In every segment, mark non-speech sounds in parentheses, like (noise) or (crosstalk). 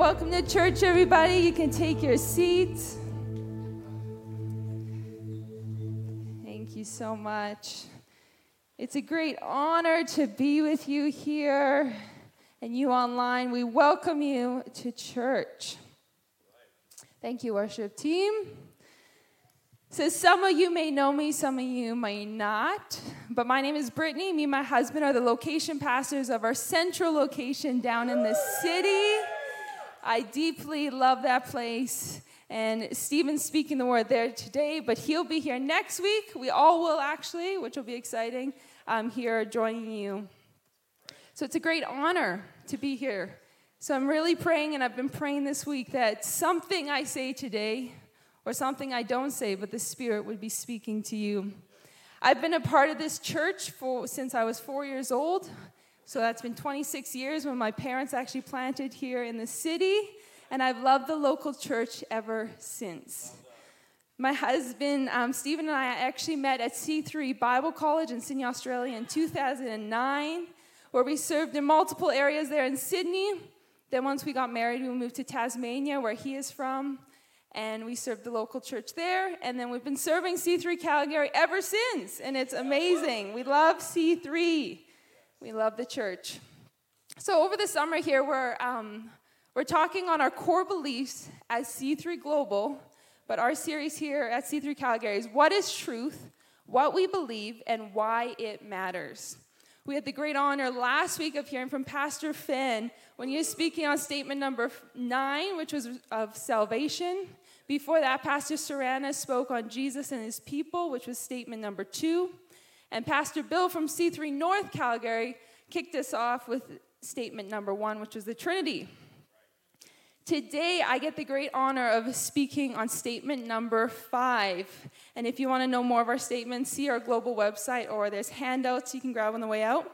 Welcome to church, everybody. You can take your seats. Thank you so much. It's a great honor to be with you here and you online. We welcome you to church. Thank you, worship team. So, some of you may know me, some of you may not. But my name is Brittany. Me and my husband are the location pastors of our central location down in the city. I deeply love that place. And Stephen's speaking the word there today, but he'll be here next week. We all will actually, which will be exciting. I'm here joining you. So it's a great honor to be here. So I'm really praying, and I've been praying this week that something I say today, or something I don't say, but the Spirit would be speaking to you. I've been a part of this church for, since I was four years old. So that's been 26 years when my parents actually planted here in the city, and I've loved the local church ever since. My husband, um, Stephen, and I actually met at C3 Bible College in Sydney, Australia in 2009, where we served in multiple areas there in Sydney. Then, once we got married, we moved to Tasmania, where he is from, and we served the local church there. And then we've been serving C3 Calgary ever since, and it's amazing. We love C3. We love the church. So, over the summer here, we're, um, we're talking on our core beliefs as C3 Global, but our series here at C3 Calgary is What is Truth, What We Believe, and Why It Matters. We had the great honor last week of hearing from Pastor Finn when he was speaking on statement number nine, which was of salvation. Before that, Pastor Sarana spoke on Jesus and his people, which was statement number two. And Pastor Bill from C3 North Calgary kicked us off with statement number one, which was the Trinity. Today, I get the great honor of speaking on statement number five. And if you want to know more of our statements, see our global website or there's handouts you can grab on the way out.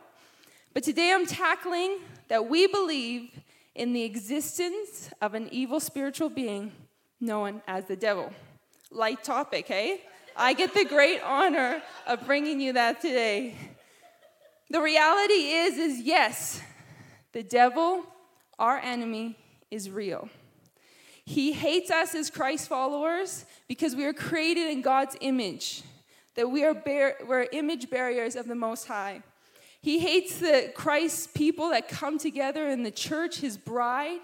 But today, I'm tackling that we believe in the existence of an evil spiritual being known as the devil. Light topic, hey? I get the great honor of bringing you that today. The reality is is yes, the devil, our enemy, is real. He hates us as Christ followers because we are created in God's image, that we are bear, we're image bearers of the Most High. He hates the Christ people that come together in the church, his bride.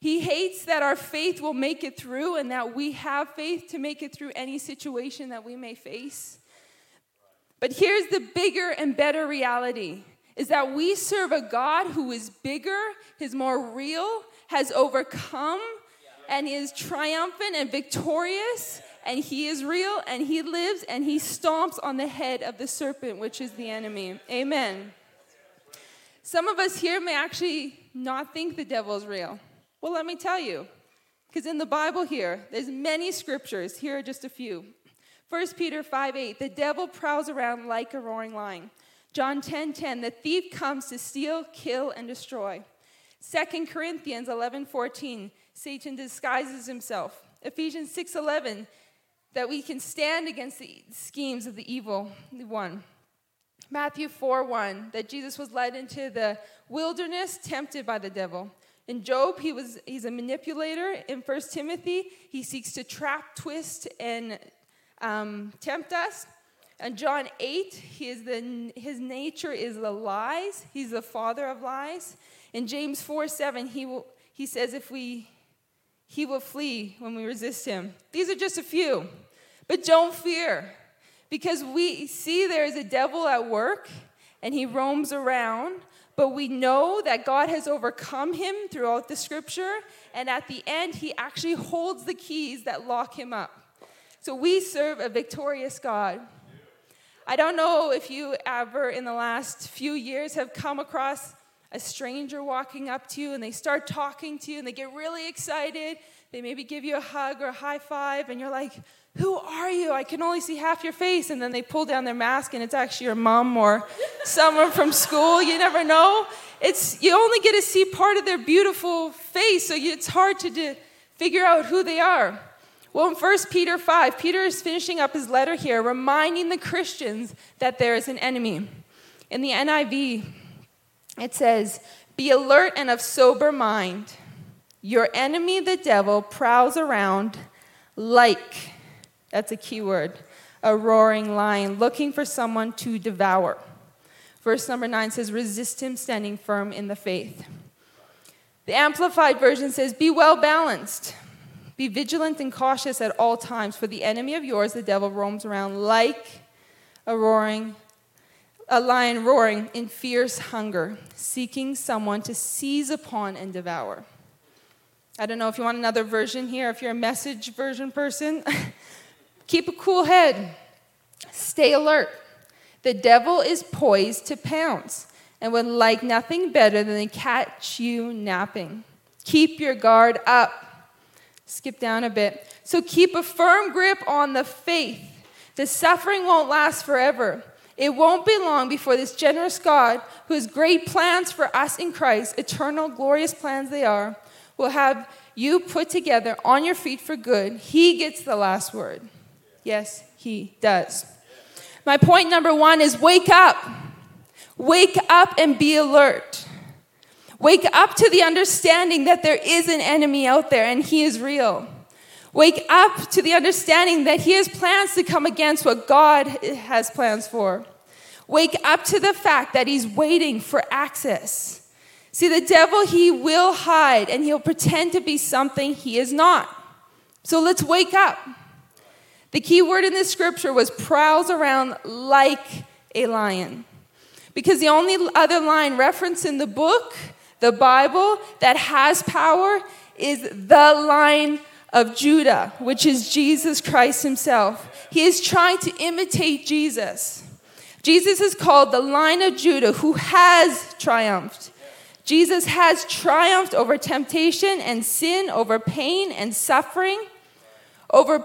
He hates that our faith will make it through and that we have faith to make it through any situation that we may face. But here's the bigger and better reality is that we serve a God who is bigger, is more real, has overcome, and is triumphant and victorious, and he is real, and he lives, and he stomps on the head of the serpent, which is the enemy. Amen. Some of us here may actually not think the devil is real. Well, let me tell you, because in the Bible here, there's many scriptures. Here are just a few. 1 Peter 5 8, the devil prowls around like a roaring lion. John 10 10, the thief comes to steal, kill, and destroy. 2 Corinthians 11 14, Satan disguises himself. Ephesians 6 11, that we can stand against the schemes of the evil one. Matthew 4 1, that Jesus was led into the wilderness, tempted by the devil. In Job, he was, he's a manipulator. In 1 Timothy, he seeks to trap, twist, and um, tempt us. And John 8, he is the, his nature is the lies. He's the father of lies. In James 4 7, he, will, he says, if we, he will flee when we resist him. These are just a few. But don't fear, because we see there is a devil at work, and he roams around but we know that God has overcome him throughout the scripture, and at the end, he actually holds the keys that lock him up. So we serve a victorious God. I don't know if you ever in the last few years have come across a stranger walking up to you and they start talking to you and they get really excited. They maybe give you a hug or a high five, and you're like, Who are you? I can only see half your face. And then they pull down their mask and it's actually your mom or someone from school. You never know. It's, you only get to see part of their beautiful face, so it's hard to de- figure out who they are. Well, in 1 Peter 5, Peter is finishing up his letter here, reminding the Christians that there is an enemy. In the NIV, it says, Be alert and of sober mind. Your enemy, the devil, prowls around like, that's a key word, a roaring lion, looking for someone to devour. Verse number 9 says, Resist him, standing firm in the faith. The Amplified Version says, Be well balanced. Be vigilant and cautious at all times, for the enemy of yours, the devil, roams around like a roaring a lion roaring in fierce hunger, seeking someone to seize upon and devour. I don't know if you want another version here, if you're a message version person. (laughs) Keep a cool head, stay alert. The devil is poised to pounce and would like nothing better than to catch you napping. Keep your guard up. Skip down a bit. So keep a firm grip on the faith. The suffering won't last forever. It won't be long before this generous God, who has great plans for us in Christ, eternal, glorious plans they are, will have you put together on your feet for good. He gets the last word. Yes, He does. My point number one is wake up. Wake up and be alert. Wake up to the understanding that there is an enemy out there and he is real. Wake up to the understanding that He has plans to come against what God has plans for. Wake up to the fact that He's waiting for access. See, the devil, he will hide and he'll pretend to be something he is not. So let's wake up. The key word in this scripture was prowls around like a lion. Because the only other line referenced in the book, the Bible, that has power is the lion of Judah, which is Jesus Christ himself. He is trying to imitate Jesus. Jesus is called the Lion of Judah who has triumphed. Jesus has triumphed over temptation and sin, over pain and suffering, over,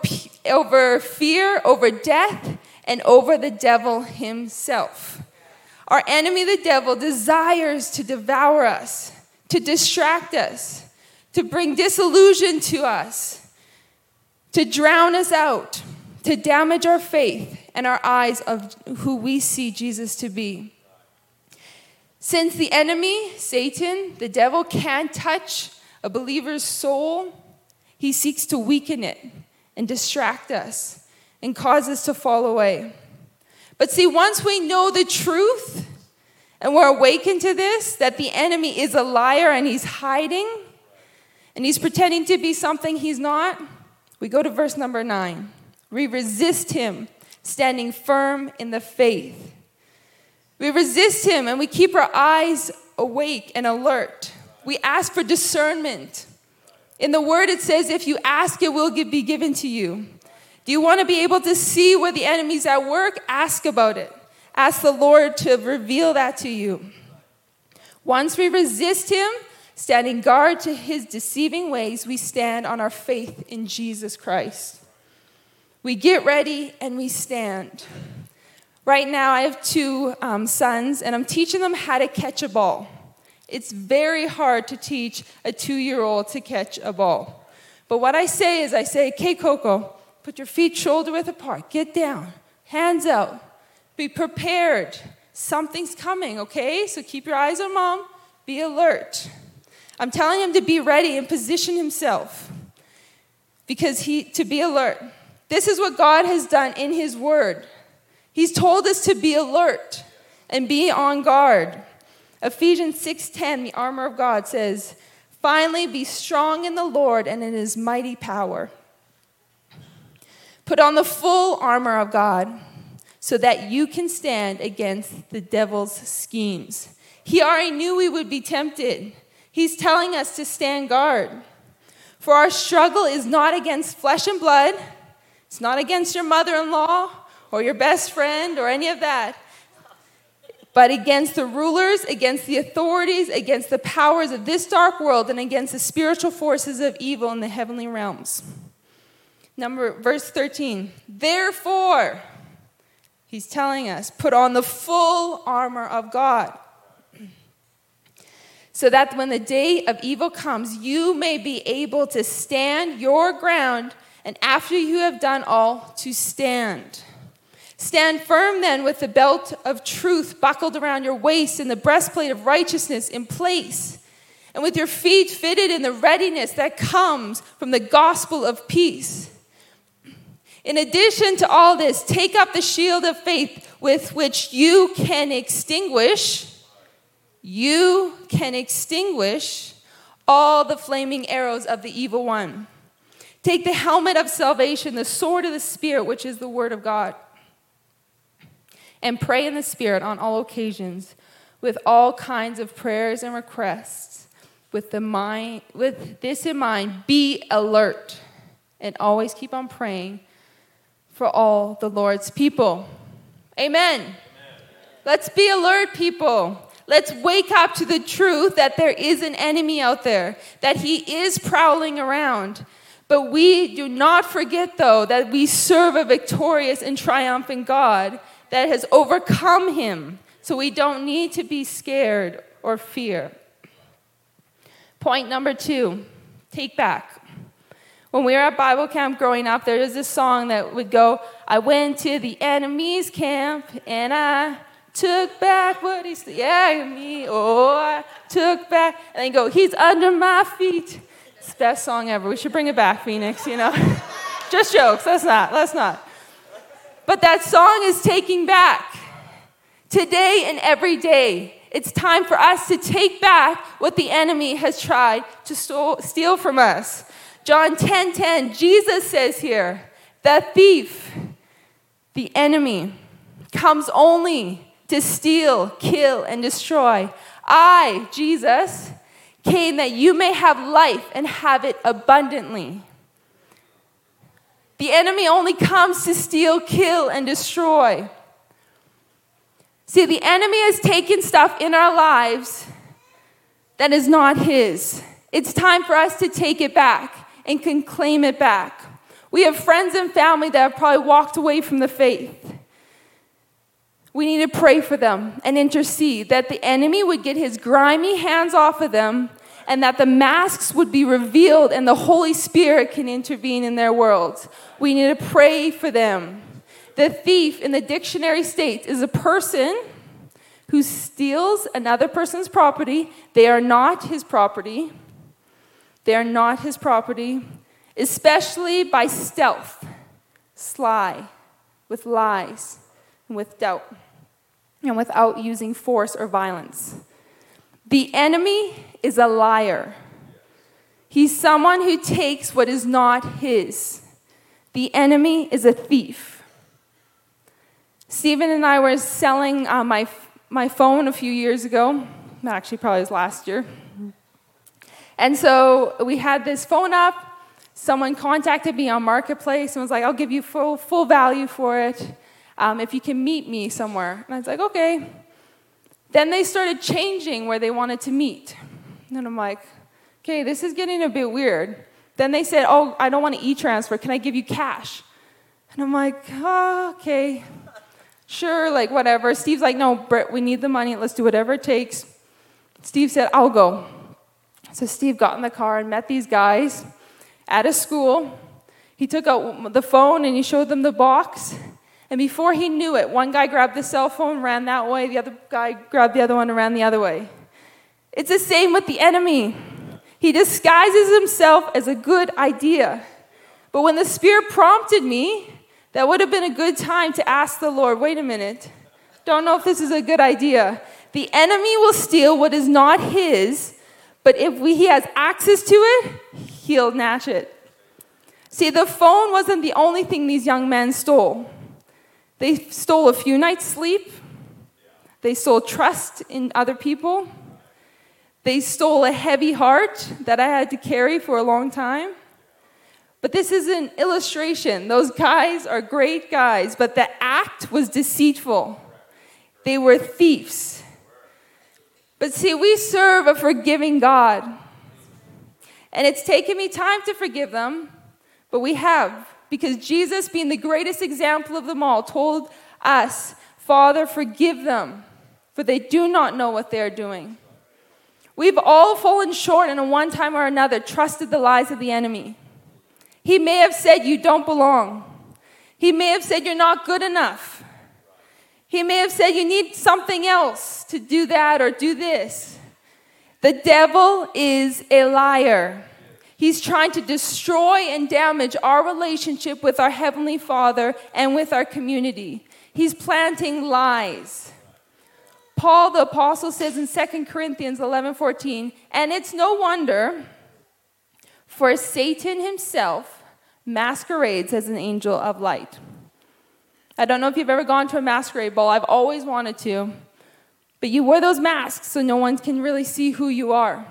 over fear, over death, and over the devil himself. Our enemy, the devil, desires to devour us, to distract us, to bring disillusion to us to drown us out, to damage our faith and our eyes of who we see Jesus to be. Since the enemy, Satan, the devil, can't touch a believer's soul, he seeks to weaken it and distract us and cause us to fall away. But see, once we know the truth and we're awakened to this, that the enemy is a liar and he's hiding and he's pretending to be something he's not we go to verse number nine. We resist him, standing firm in the faith. We resist him and we keep our eyes awake and alert. We ask for discernment. In the word, it says, if you ask, it will be given to you. Do you want to be able to see where the enemy's at work? Ask about it. Ask the Lord to reveal that to you. Once we resist him, Standing guard to his deceiving ways, we stand on our faith in Jesus Christ. We get ready and we stand. Right now, I have two um, sons, and I'm teaching them how to catch a ball. It's very hard to teach a two year old to catch a ball. But what I say is, I say, okay, Coco, put your feet shoulder width apart, get down, hands out, be prepared. Something's coming, okay? So keep your eyes on mom, be alert. I'm telling him to be ready and position himself because he to be alert. This is what God has done in his word. He's told us to be alert and be on guard. Ephesians 6:10, the armor of God says, "Finally be strong in the Lord and in his mighty power." Put on the full armor of God so that you can stand against the devil's schemes. He already knew we would be tempted. He's telling us to stand guard. For our struggle is not against flesh and blood, it's not against your mother in law or your best friend or any of that. But against the rulers, against the authorities, against the powers of this dark world, and against the spiritual forces of evil in the heavenly realms. Number verse 13. Therefore, he's telling us, put on the full armor of God. So that when the day of evil comes, you may be able to stand your ground, and after you have done all, to stand. Stand firm then with the belt of truth buckled around your waist and the breastplate of righteousness in place, and with your feet fitted in the readiness that comes from the gospel of peace. In addition to all this, take up the shield of faith with which you can extinguish, you can extinguish all the flaming arrows of the evil one. Take the helmet of salvation, the sword of the Spirit, which is the word of God and pray in the Spirit on all occasions with all kinds of prayers and requests. With, the mind, with this in mind, be alert and always keep on praying for all the Lord's people. Amen. Amen. Let's be alert, people. Let's wake up to the truth that there is an enemy out there, that he is prowling around. But we do not forget, though, that we serve a victorious and triumphant God that has overcome him. So we don't need to be scared or fear. Point number two take back. When we were at Bible camp growing up, there was this song that would go, I went to the enemy's camp and I took back what he said. Yeah, me. Oh, I took back. And then go, he's under my feet. It's the best song ever. We should bring it back, Phoenix, you know? (laughs) Just jokes. Let's not. Let's not. But that song is taking back. Today and every day, it's time for us to take back what the enemy has tried to steal from us. John 10:10, 10, 10, Jesus says here, the thief, the enemy, comes only to steal, kill, and destroy. I, Jesus, came that you may have life and have it abundantly. The enemy only comes to steal, kill, and destroy. See, the enemy has taken stuff in our lives that is not his. It's time for us to take it back and can claim it back. We have friends and family that have probably walked away from the faith. We need to pray for them and intercede that the enemy would get his grimy hands off of them and that the masks would be revealed and the Holy Spirit can intervene in their worlds. We need to pray for them. The thief in the dictionary states is a person who steals another person's property. They are not his property. They are not his property, especially by stealth, sly, with lies, and with doubt, and without using force or violence. The enemy is a liar. He's someone who takes what is not his. The enemy is a thief. Stephen and I were selling uh, my, my phone a few years ago. Actually, probably was last year. And so we had this phone up. Someone contacted me on Marketplace and was like, I'll give you full, full value for it um, if you can meet me somewhere. And I was like, okay. Then they started changing where they wanted to meet. And I'm like, okay, this is getting a bit weird. Then they said, oh, I don't want to e transfer. Can I give you cash? And I'm like, oh, okay, sure, like whatever. Steve's like, no, Britt, we need the money. Let's do whatever it takes. Steve said, I'll go. So Steve got in the car and met these guys at a school. He took out the phone and he showed them the box. And before he knew it, one guy grabbed the cell phone, ran that way, the other guy grabbed the other one and ran the other way. It's the same with the enemy. He disguises himself as a good idea. But when the Spirit prompted me, that would have been a good time to ask the Lord, wait a minute, don't know if this is a good idea. The enemy will steal what is not his, but if we, he has access to it, he'll snatch it. See, the phone wasn't the only thing these young men stole. They stole a few nights' sleep. They stole trust in other people. They stole a heavy heart that I had to carry for a long time. But this is an illustration. Those guys are great guys, but the act was deceitful. They were thieves. But see, we serve a forgiving God. And it's taken me time to forgive them, but we have. Because Jesus, being the greatest example of them all, told us, Father, forgive them, for they do not know what they are doing. We've all fallen short and, in one time or another, trusted the lies of the enemy. He may have said, You don't belong. He may have said, You're not good enough. He may have said, You need something else to do that or do this. The devil is a liar. He's trying to destroy and damage our relationship with our Heavenly Father and with our community. He's planting lies. Paul the apostle says in 2 Corinthians 11 14, and it's no wonder, for Satan himself masquerades as an angel of light. I don't know if you've ever gone to a masquerade ball, I've always wanted to. But you wear those masks so no one can really see who you are.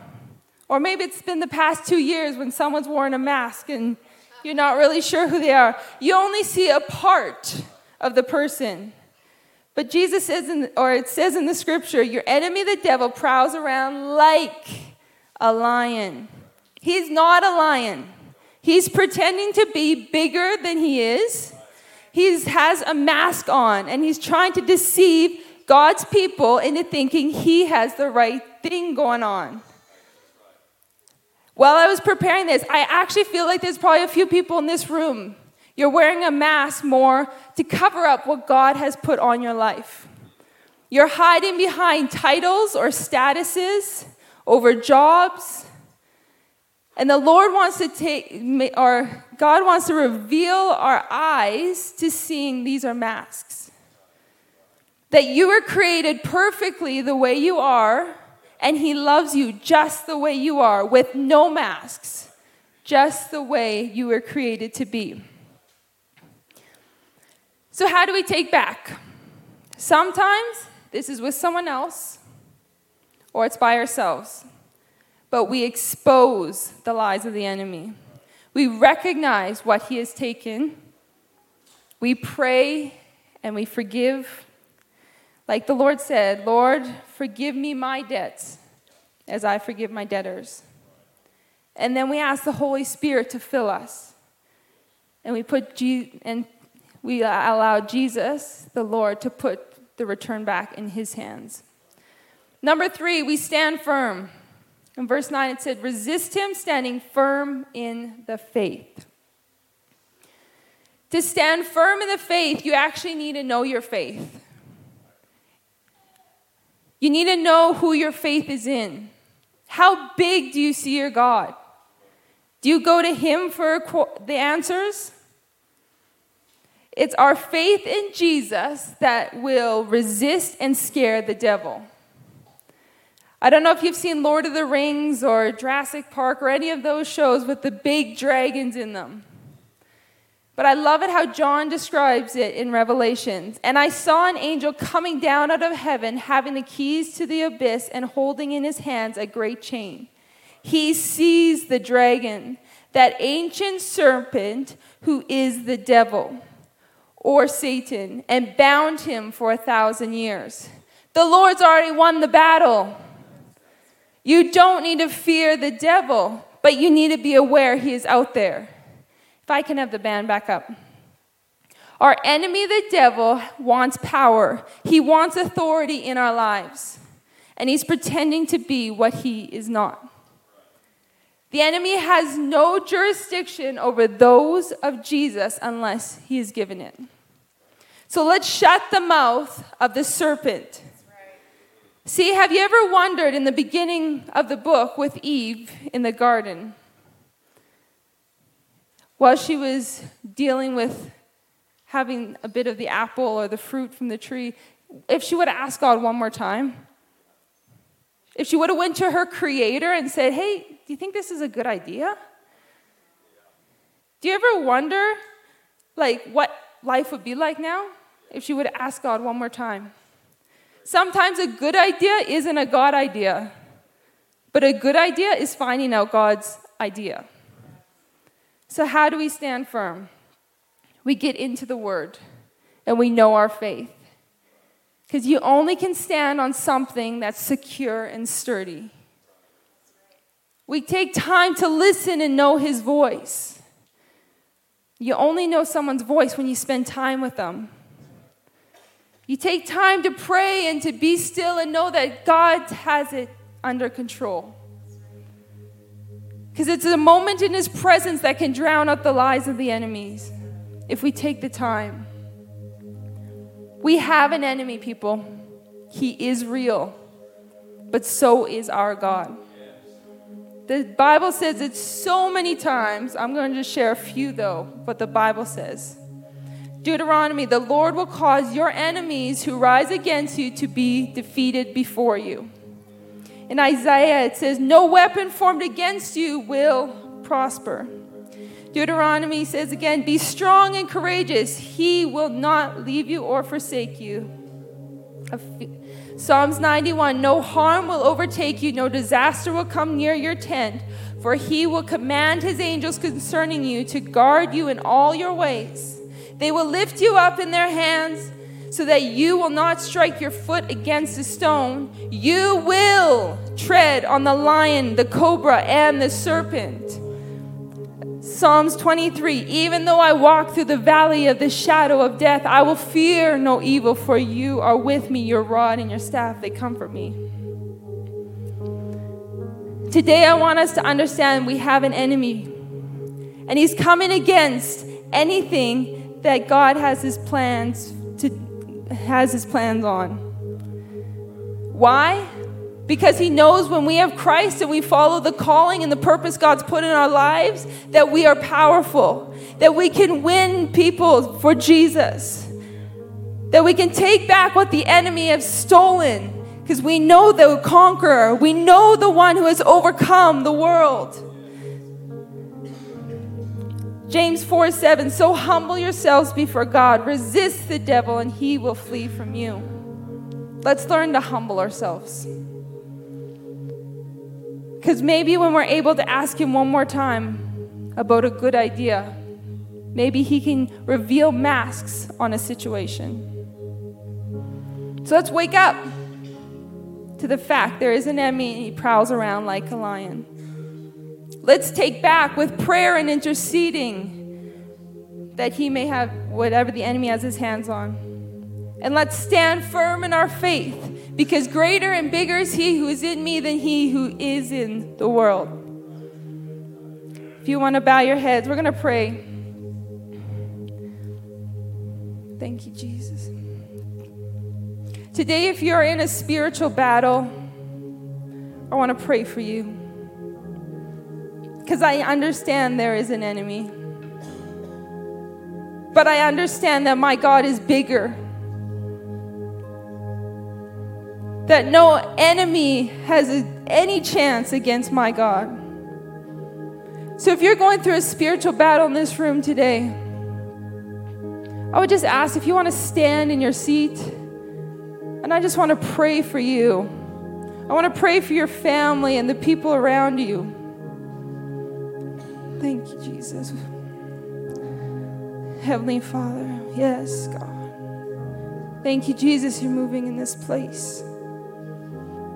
Or maybe it's been the past two years when someone's worn a mask and you're not really sure who they are. You only see a part of the person. But Jesus says, in, or it says in the scripture, your enemy, the devil, prowls around like a lion. He's not a lion. He's pretending to be bigger than he is. He has a mask on and he's trying to deceive God's people into thinking he has the right thing going on. While I was preparing this, I actually feel like there's probably a few people in this room. You're wearing a mask more to cover up what God has put on your life. You're hiding behind titles or statuses over jobs. And the Lord wants to take, or God wants to reveal our eyes to seeing these are masks that you were created perfectly the way you are, and He loves you just the way you are, with no masks, just the way you were created to be. So, how do we take back? Sometimes this is with someone else, or it's by ourselves. But we expose the lies of the enemy. We recognize what he has taken. We pray and we forgive like the Lord said, Lord, forgive me my debts as I forgive my debtors. And then we ask the Holy Spirit to fill us. And we put Je- and we allow Jesus, the Lord, to put the return back in his hands. Number three, we stand firm. In verse 9, it said, resist him standing firm in the faith. To stand firm in the faith, you actually need to know your faith. You need to know who your faith is in. How big do you see your God? Do you go to Him for the answers? It's our faith in Jesus that will resist and scare the devil. I don't know if you've seen Lord of the Rings or Jurassic Park or any of those shows with the big dragons in them. But I love it how John describes it in Revelations. And I saw an angel coming down out of heaven, having the keys to the abyss and holding in his hands a great chain. He seized the dragon, that ancient serpent who is the devil or Satan, and bound him for a thousand years. The Lord's already won the battle. You don't need to fear the devil, but you need to be aware he is out there. If I can have the band back up. Our enemy, the devil, wants power. He wants authority in our lives. And he's pretending to be what he is not. The enemy has no jurisdiction over those of Jesus unless he is given it. So let's shut the mouth of the serpent. See, have you ever wondered in the beginning of the book with Eve in the garden? While she was dealing with having a bit of the apple or the fruit from the tree, if she would have asked God one more time, if she would have went to her creator and said, "Hey, do you think this is a good idea?" Do you ever wonder like what life would be like now if she would have asked God one more time? Sometimes a good idea isn't a God idea, but a good idea is finding out God's idea. So, how do we stand firm? We get into the Word and we know our faith. Because you only can stand on something that's secure and sturdy. We take time to listen and know His voice. You only know someone's voice when you spend time with them. You take time to pray and to be still and know that God has it under control. Because it's a moment in His presence that can drown out the lies of the enemies if we take the time. We have an enemy, people. He is real, but so is our God. The Bible says it so many times. I'm going to just share a few, though, what the Bible says. Deuteronomy, the Lord will cause your enemies who rise against you to be defeated before you. In Isaiah, it says, No weapon formed against you will prosper. Deuteronomy says again, Be strong and courageous. He will not leave you or forsake you. Psalms 91 No harm will overtake you, no disaster will come near your tent, for he will command his angels concerning you to guard you in all your ways. They will lift you up in their hands so that you will not strike your foot against a stone. You will tread on the lion, the cobra, and the serpent. Psalms 23 Even though I walk through the valley of the shadow of death, I will fear no evil, for you are with me, your rod and your staff, they comfort me. Today, I want us to understand we have an enemy, and he's coming against anything that God has his plans has his plans on. Why? Because he knows when we have Christ and we follow the calling and the purpose God's put in our lives, that we are powerful, that we can win people for Jesus, that we can take back what the enemy has stolen, because we know the conqueror, we know the one who has overcome the world. James 4 7. So humble yourselves before God, resist the devil, and he will flee from you. Let's learn to humble ourselves. Because maybe when we're able to ask him one more time about a good idea, maybe he can reveal masks on a situation. So let's wake up to the fact there is an enemy and he prowls around like a lion. Let's take back with prayer and interceding that he may have whatever the enemy has his hands on. And let's stand firm in our faith because greater and bigger is he who is in me than he who is in the world. If you want to bow your heads, we're going to pray. Thank you, Jesus. Today, if you're in a spiritual battle, I want to pray for you because I understand there is an enemy. But I understand that my God is bigger. That no enemy has any chance against my God. So if you're going through a spiritual battle in this room today, I would just ask if you want to stand in your seat, and I just want to pray for you. I want to pray for your family and the people around you. Thank you, Jesus. Heavenly Father, yes, God. Thank you, Jesus, you're moving in this place.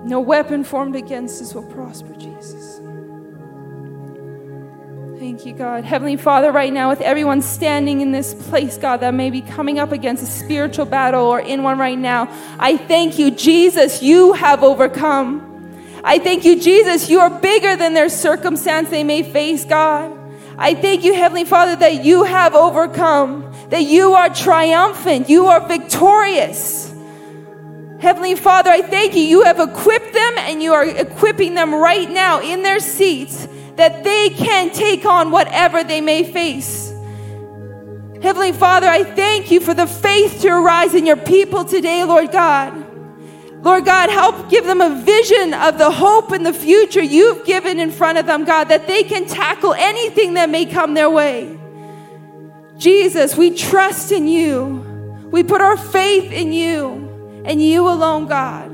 No weapon formed against us will prosper, Jesus. Thank you, God. Heavenly Father, right now, with everyone standing in this place, God, that may be coming up against a spiritual battle or in one right now, I thank you, Jesus, you have overcome. I thank you, Jesus, you are bigger than their circumstance they may face, God. I thank you, Heavenly Father, that you have overcome, that you are triumphant, you are victorious. Heavenly Father, I thank you. You have equipped them and you are equipping them right now in their seats that they can take on whatever they may face. Heavenly Father, I thank you for the faith to arise in your people today, Lord God. Lord God, help give them a vision of the hope and the future you've given in front of them, God, that they can tackle anything that may come their way. Jesus, we trust in you. We put our faith in you and you alone, God.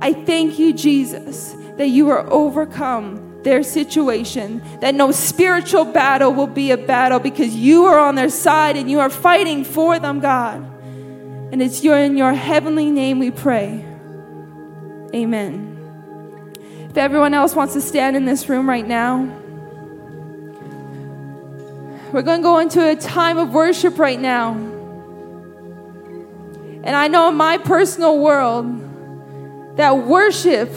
I thank you, Jesus, that you are overcome their situation, that no spiritual battle will be a battle because you are on their side and you are fighting for them, God. And it's your in your heavenly name we pray. Amen. If everyone else wants to stand in this room right now, we're going to go into a time of worship right now. And I know in my personal world that worship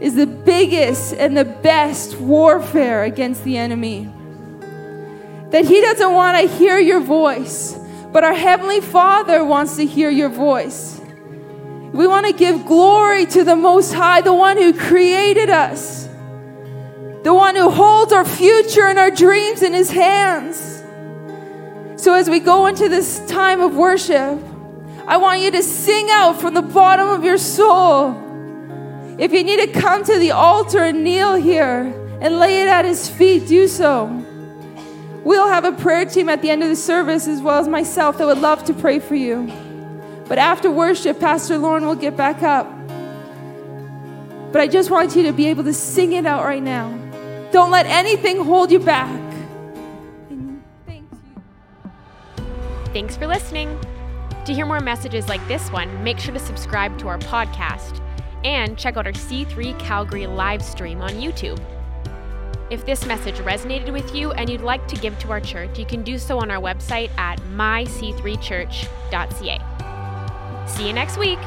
is the biggest and the best warfare against the enemy. That he doesn't want to hear your voice, but our Heavenly Father wants to hear your voice. We want to give glory to the Most High, the one who created us, the one who holds our future and our dreams in His hands. So, as we go into this time of worship, I want you to sing out from the bottom of your soul. If you need to come to the altar and kneel here and lay it at His feet, do so. We'll have a prayer team at the end of the service, as well as myself, that would love to pray for you. But after worship, Pastor Lauren will get back up. But I just want you to be able to sing it out right now. Don't let anything hold you back. Thank you. Thanks for listening. To hear more messages like this one, make sure to subscribe to our podcast and check out our C3 Calgary live stream on YouTube. If this message resonated with you and you'd like to give to our church, you can do so on our website at myc3church.ca. See you next week.